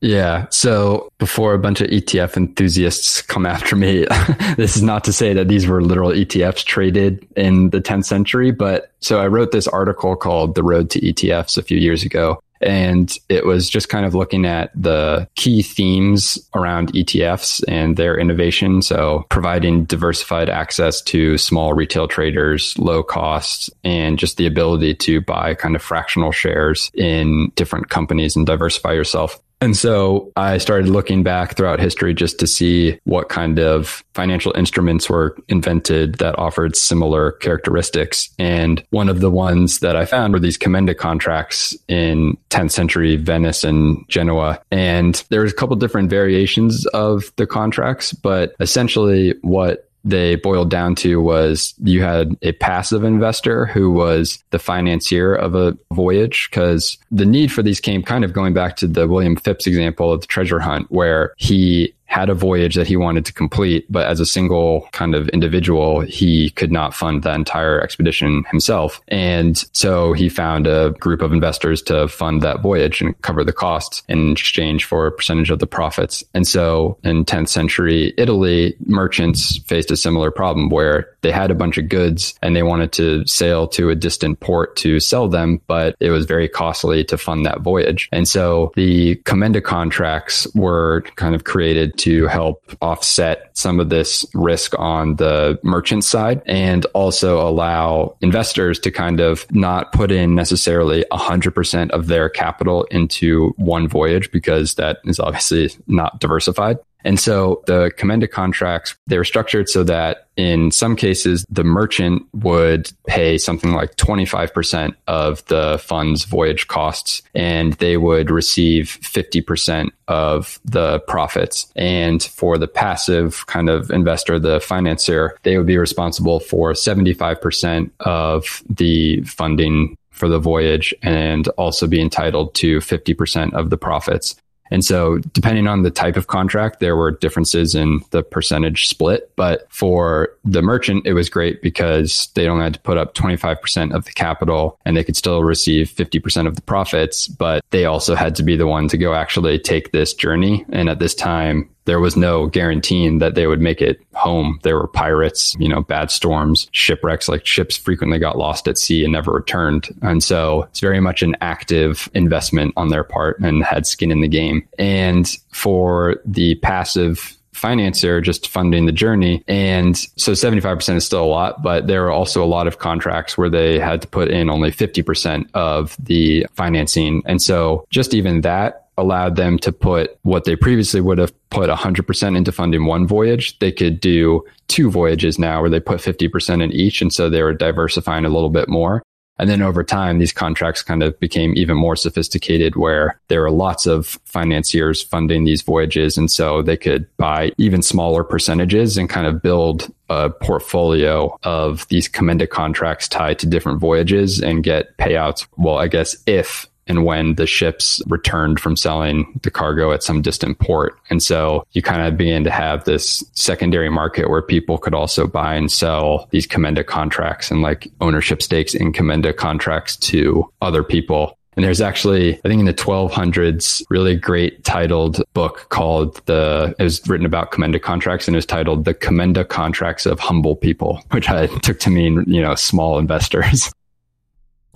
Yeah. So before a bunch of ETF enthusiasts come after me, this is not to say that these were literal ETFs traded in the 10th century, but so I wrote this article called The Road to ETFs a few years ago. And it was just kind of looking at the key themes around ETFs and their innovation. So providing diversified access to small retail traders, low costs, and just the ability to buy kind of fractional shares in different companies and diversify yourself. And so I started looking back throughout history just to see what kind of financial instruments were invented that offered similar characteristics. And one of the ones that I found were these commenda contracts in 10th century Venice and Genoa. And there was a couple different variations of the contracts, but essentially what they boiled down to was you had a passive investor who was the financier of a voyage because the need for these came kind of going back to the William Phips example of the treasure hunt where he had a voyage that he wanted to complete, but as a single kind of individual, he could not fund that entire expedition himself. And so he found a group of investors to fund that voyage and cover the costs in exchange for a percentage of the profits. And so in 10th century Italy, merchants faced a similar problem where they had a bunch of goods and they wanted to sail to a distant port to sell them, but it was very costly to fund that voyage. And so the commenda contracts were kind of created to help offset some of this risk on the merchant side and also allow investors to kind of not put in necessarily 100% of their capital into one voyage because that is obviously not diversified. And so the commenda contracts, they were structured so that in some cases, the merchant would pay something like 25% of the fund's voyage costs and they would receive 50% of the profits. And for the passive kind of investor, the financier, they would be responsible for 75% of the funding for the voyage and also be entitled to 50% of the profits. And so, depending on the type of contract, there were differences in the percentage split. But for the merchant, it was great because they only had to put up 25% of the capital and they could still receive 50% of the profits. But they also had to be the one to go actually take this journey. And at this time, there was no guaranteeing that they would make it home. There were pirates, you know, bad storms, shipwrecks, like ships frequently got lost at sea and never returned. And so it's very much an active investment on their part and had skin in the game. And for the passive financier just funding the journey. And so 75% is still a lot, but there are also a lot of contracts where they had to put in only 50% of the financing. And so just even that allowed them to put what they previously would have put 100% into funding one voyage. They could do two voyages now where they put 50% in each. And so they were diversifying a little bit more. And then over time, these contracts kind of became even more sophisticated where there were lots of financiers funding these voyages. And so they could buy even smaller percentages and kind of build a portfolio of these commenda contracts tied to different voyages and get payouts. Well, I guess if and when the ships returned from selling the cargo at some distant port. And so you kind of began to have this secondary market where people could also buy and sell these commenda contracts and like ownership stakes in commenda contracts to other people. And there's actually, I think in the 1200s, really great titled book called the, it was written about commenda contracts and it was titled The Commenda Contracts of Humble People, which I took to mean, you know, small investors.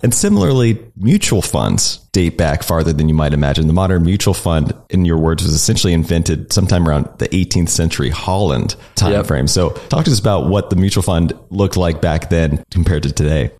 And similarly, mutual funds date back farther than you might imagine. The modern mutual fund, in your words, was essentially invented sometime around the 18th century Holland time yep. frame. So talk to us about what the mutual fund looked like back then compared to today.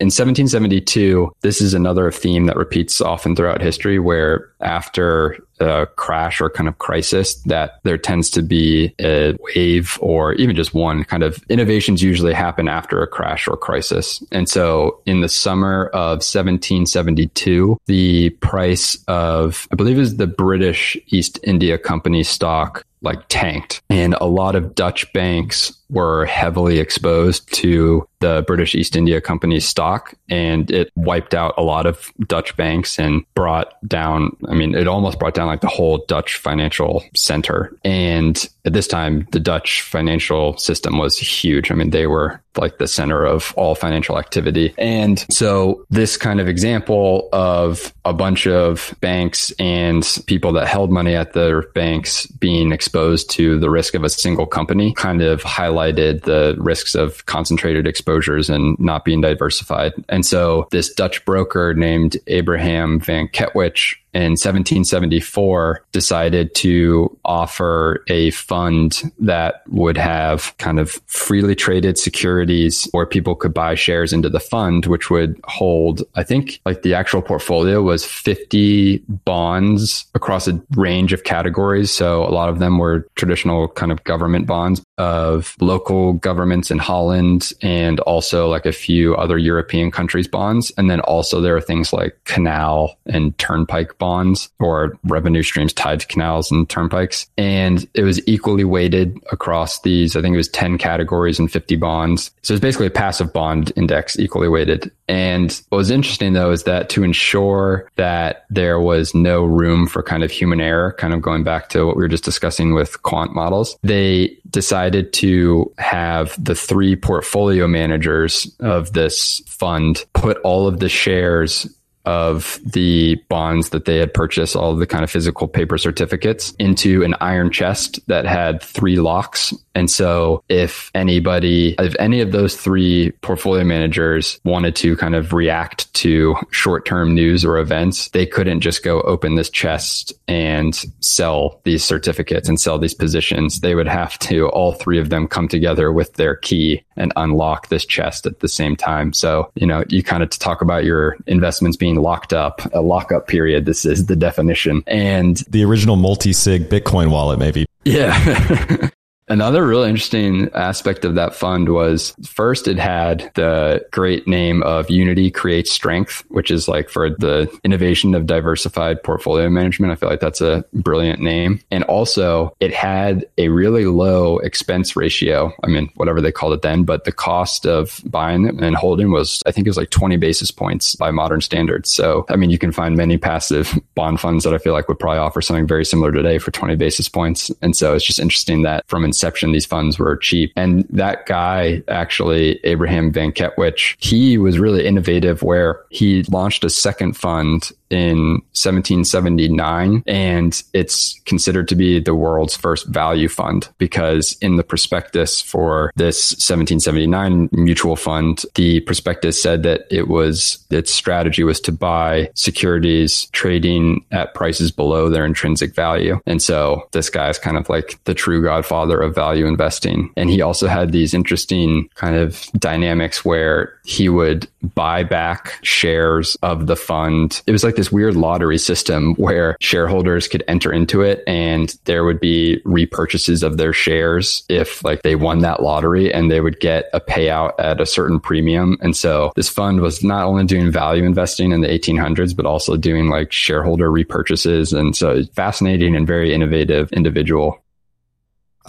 In 1772, this is another theme that repeats often throughout history where after a crash or kind of crisis that there tends to be a wave or even just one kind of innovations usually happen after a crash or crisis. And so in the summer of 1772, the price of, I believe is the British East India Company stock like tanked and a lot of Dutch banks were heavily exposed to the British East India Company's stock and it wiped out a lot of Dutch banks and brought down, I mean, it almost brought down like the whole Dutch financial center. And at this time, the Dutch financial system was huge. I mean, they were like the center of all financial activity. And so this kind of example of a bunch of banks and people that held money at their banks being exposed to the risk of a single company kind of highlighted the risks of concentrated exposures and not being diversified. And so this Dutch broker named Abraham van Ketwich in 1774 decided to offer a fund that would have kind of freely traded securities where people could buy shares into the fund, which would hold, I think like the actual portfolio was 50 bonds across a range of categories. So a lot of them were traditional kind of government bonds of local governments in Holland and also like a few other European countries bonds. And then also there are things like canal and turnpike bonds or revenue streams tied to canals and turnpikes. And it was equally weighted across these, I think it was 10 categories and 50 bonds. So it's basically a passive bond index equally weighted. And what was interesting though is that to ensure that there was no room for kind of human error, kind of going back to what we were just discussing with quant models, they decided to have the three portfolio managers of this fund put all of the shares of the bonds that they had purchased, all of the kind of physical paper certificates into an iron chest that had three locks. And so if anybody, if any of those three portfolio managers wanted to kind of react to short term news or events, they couldn't just go open this chest and sell these certificates and sell these positions. They would have to, all three of them come together with their key and unlock this chest at the same time. So, you know, you kind of talk about your investments being locked up, a lockup period. This is the definition. And the original multi sig Bitcoin wallet, maybe. Yeah. Another really interesting aspect of that fund was first it had the great name of Unity Creates Strength, which is like for the innovation of diversified portfolio management. I feel like that's a brilliant name. And also it had a really low expense ratio. I mean, whatever they called it then, but the cost of buying and holding was, I think it was like 20 basis points by modern standards. So, I mean, you can find many passive bond funds that I feel like would probably offer something very similar today for 20 basis points. And so it's just interesting that from these funds were cheap. And that guy, actually, Abraham Van Ketwich, he was really innovative where he launched a second fund in 1779 and it's considered to be the world's first value fund because in the prospectus for this 1779 mutual fund the prospectus said that it was its strategy was to buy securities trading at prices below their intrinsic value and so this guy is kind of like the true godfather of value investing and he also had these interesting kind of dynamics where he would buy back shares of the fund it was like this weird lottery system where shareholders could enter into it and there would be repurchases of their shares if like they won that lottery and they would get a payout at a certain premium. And so this fund was not only doing value investing in the 1800s, but also doing like shareholder repurchases. And so fascinating and very innovative individual.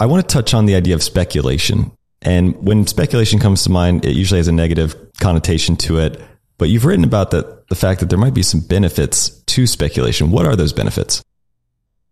I want to touch on the idea of speculation. And when speculation comes to mind, it usually has a negative connotation to it. But you've written about the, the fact that there might be some benefits to speculation. What are those benefits?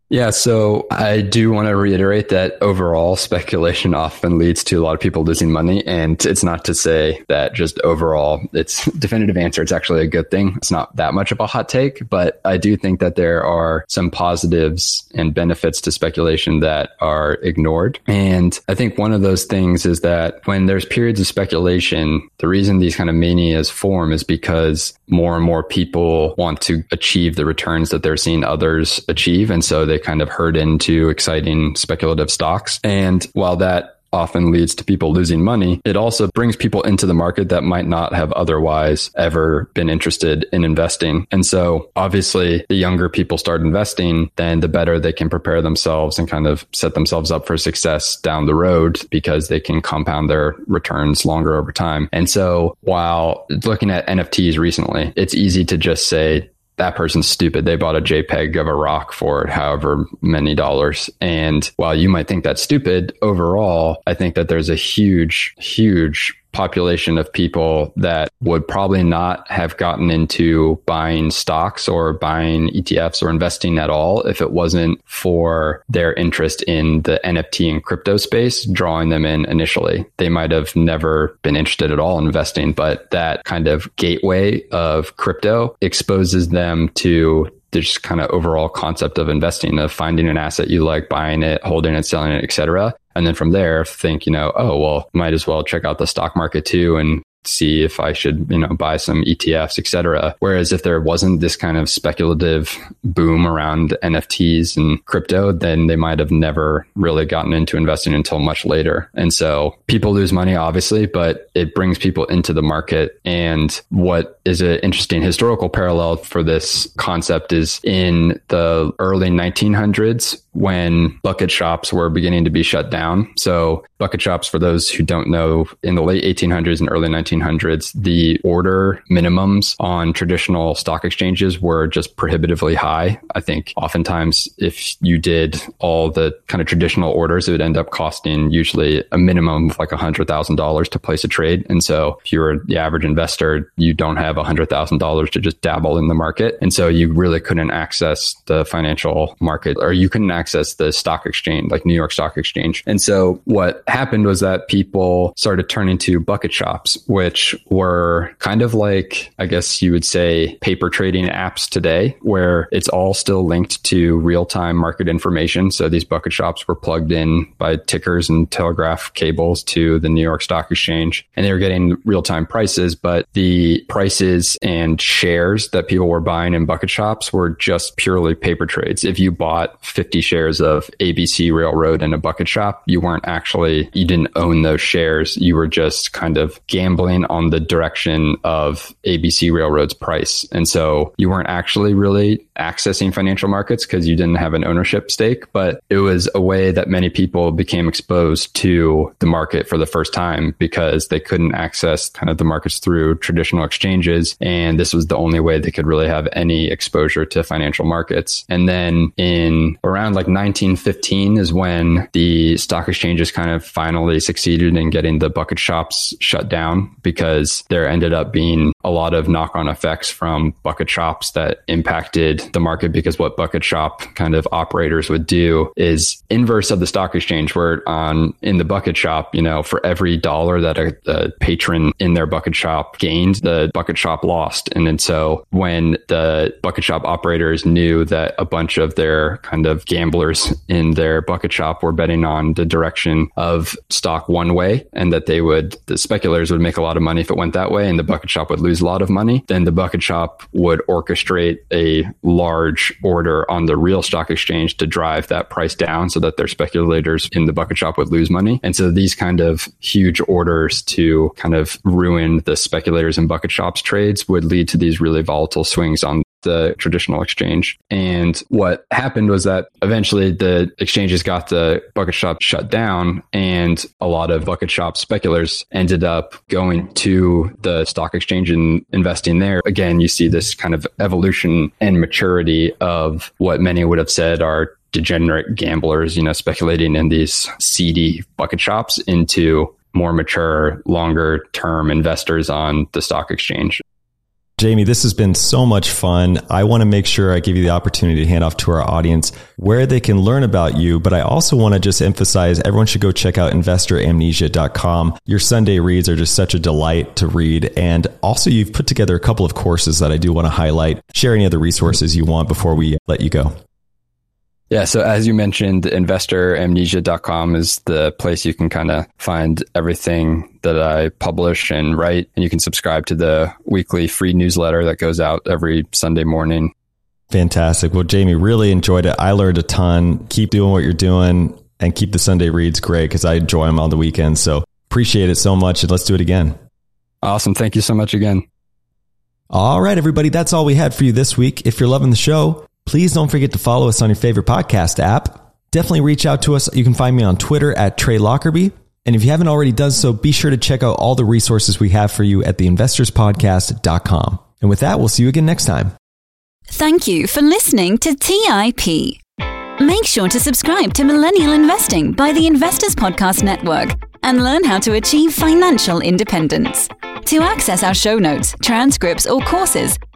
Yeah, so I do want to reiterate that overall speculation often leads to a lot of people losing money. And it's not to say that just overall it's definitive answer. It's actually a good thing. It's not that much of a hot take, but I do think that there are some positives and benefits to speculation that are ignored. And I think one of those things is that when there's periods of speculation, the reason these kind of manias form is because more and more people want to achieve the returns that they're seeing others achieve. And so they kind of herd into exciting speculative stocks. And while that often leads to people losing money, it also brings people into the market that might not have otherwise ever been interested in investing. And so obviously the younger people start investing, then the better they can prepare themselves and kind of set themselves up for success down the road because they can compound their returns longer over time. And so while looking at NFTs recently, it's easy to just say, that person's stupid. They bought a JPEG of a rock for however many dollars. And while you might think that's stupid, overall, I think that there's a huge, huge population of people that would probably not have gotten into buying stocks or buying ETFs or investing at all if it wasn't for their interest in the NFT and crypto space drawing them in initially. They might have never been interested at all in investing, but that kind of gateway of crypto exposes them to just kind of overall concept of investing, of finding an asset you like, buying it, holding it, selling it, etc. And then from there, think, you know, oh, well, might as well check out the stock market too and see if I should, you know, buy some ETFs, etc. Whereas if there wasn't this kind of speculative boom around NFTs and crypto, then they might have never really gotten into investing until much later. And so people lose money, obviously, but it brings people into the market. And what is an interesting historical parallel for this concept is in the early 1900s when bucket shops were beginning to be shut down. So bucket shops, for those who don't know, in the late 1800s and early 1900s, the order minimums on traditional stock exchanges were just prohibitively high. I think oftentimes if you did all the kind of traditional orders, it would end up costing usually a minimum of like $100,000 to place a trade. And so if you're the average investor, you don't have $100,000 to just dabble in the market. And so you really couldn't access the financial market or you couldn't access the stock exchange, like New York Stock Exchange. And so what happened was that people started turning to bucket shops, which were kind of like, I guess you would say, paper trading apps today, where it's all still linked to real time market information. So these bucket shops were plugged in by tickers and telegraph cables to the New York Stock Exchange, and they were getting real time prices, but the prices and shares that people were buying in bucket shops were just purely paper trades. If you bought 50 shares of ABC Railroad in a bucket shop, you weren't actually, you didn't own those shares. You were just kind of gambling on the direction of ABC Railroad's price. And so you weren't actually really accessing financial markets because you didn't have an ownership stake, but it was a way that many people became exposed to the market for the first time because they couldn't access kind of the markets through traditional exchanges. And this was the only way they could really have any exposure to financial markets. And then in around like 1915 is when the stock exchanges kind of finally succeeded in getting the bucket shops shut down because there ended up being a lot of knock on effects from bucket shops that impacted the market because what bucket shop kind of operators would do is inverse of the stock exchange where on in the bucket shop, you know, for every dollar that a, a patron in their bucket shop gained, the bucket shop lost. And then so when the bucket shop operators knew that a bunch of their kind of gamblers in their bucket shop were betting on the direction of stock one way and that they would, the speculators would make a lot of money if it went that way and the bucket shop would lose a lot of money, then the bucket shop would orchestrate a large order on the real stock exchange to drive that price down so that their speculators in the bucket shop would lose money. And so these kind of huge orders to kind of ruin the speculators in bucket shops trades would lead to these really volatile swings on the traditional exchange. And what happened was that eventually the exchanges got the bucket shop shut down and a lot of bucket shop speculators ended up going to the stock exchange and investing there. Again, you see this kind of evolution and maturity of what many would have said are degenerate gamblers, you know, speculating in these seedy bucket shops into more mature, longer term investors on the stock exchange. Jamie, this has been so much fun. I want to make sure I give you the opportunity to hand off to our audience where they can learn about you. But I also want to just emphasize everyone should go check out investoramnesia.com. Your Sunday reads are just such a delight to read. And also, you've put together a couple of courses that I do want to highlight. Share any other resources you want before we let you go. Yeah. So as you mentioned, investoramnesia.com is the place you can kind of find everything that I publish and write. And you can subscribe to the weekly free newsletter that goes out every Sunday morning. Fantastic. Well, Jamie, really enjoyed it. I learned a ton. Keep doing what you're doing and keep the Sunday reads great because I enjoy them on the weekends. So appreciate it so much. And let's do it again. Awesome. Thank you so much again. All right, everybody. That's all we had for you this week. If you're loving the show, Please don't forget to follow us on your favorite podcast app. Definitely reach out to us. You can find me on Twitter at Trey Lockerbie. And if you haven't already done so, be sure to check out all the resources we have for you at theinvestorspodcast.com. And with that, we'll see you again next time. Thank you for listening to TIP. Make sure to subscribe to Millennial Investing by the Investors Podcast Network and learn how to achieve financial independence. To access our show notes, transcripts, or courses,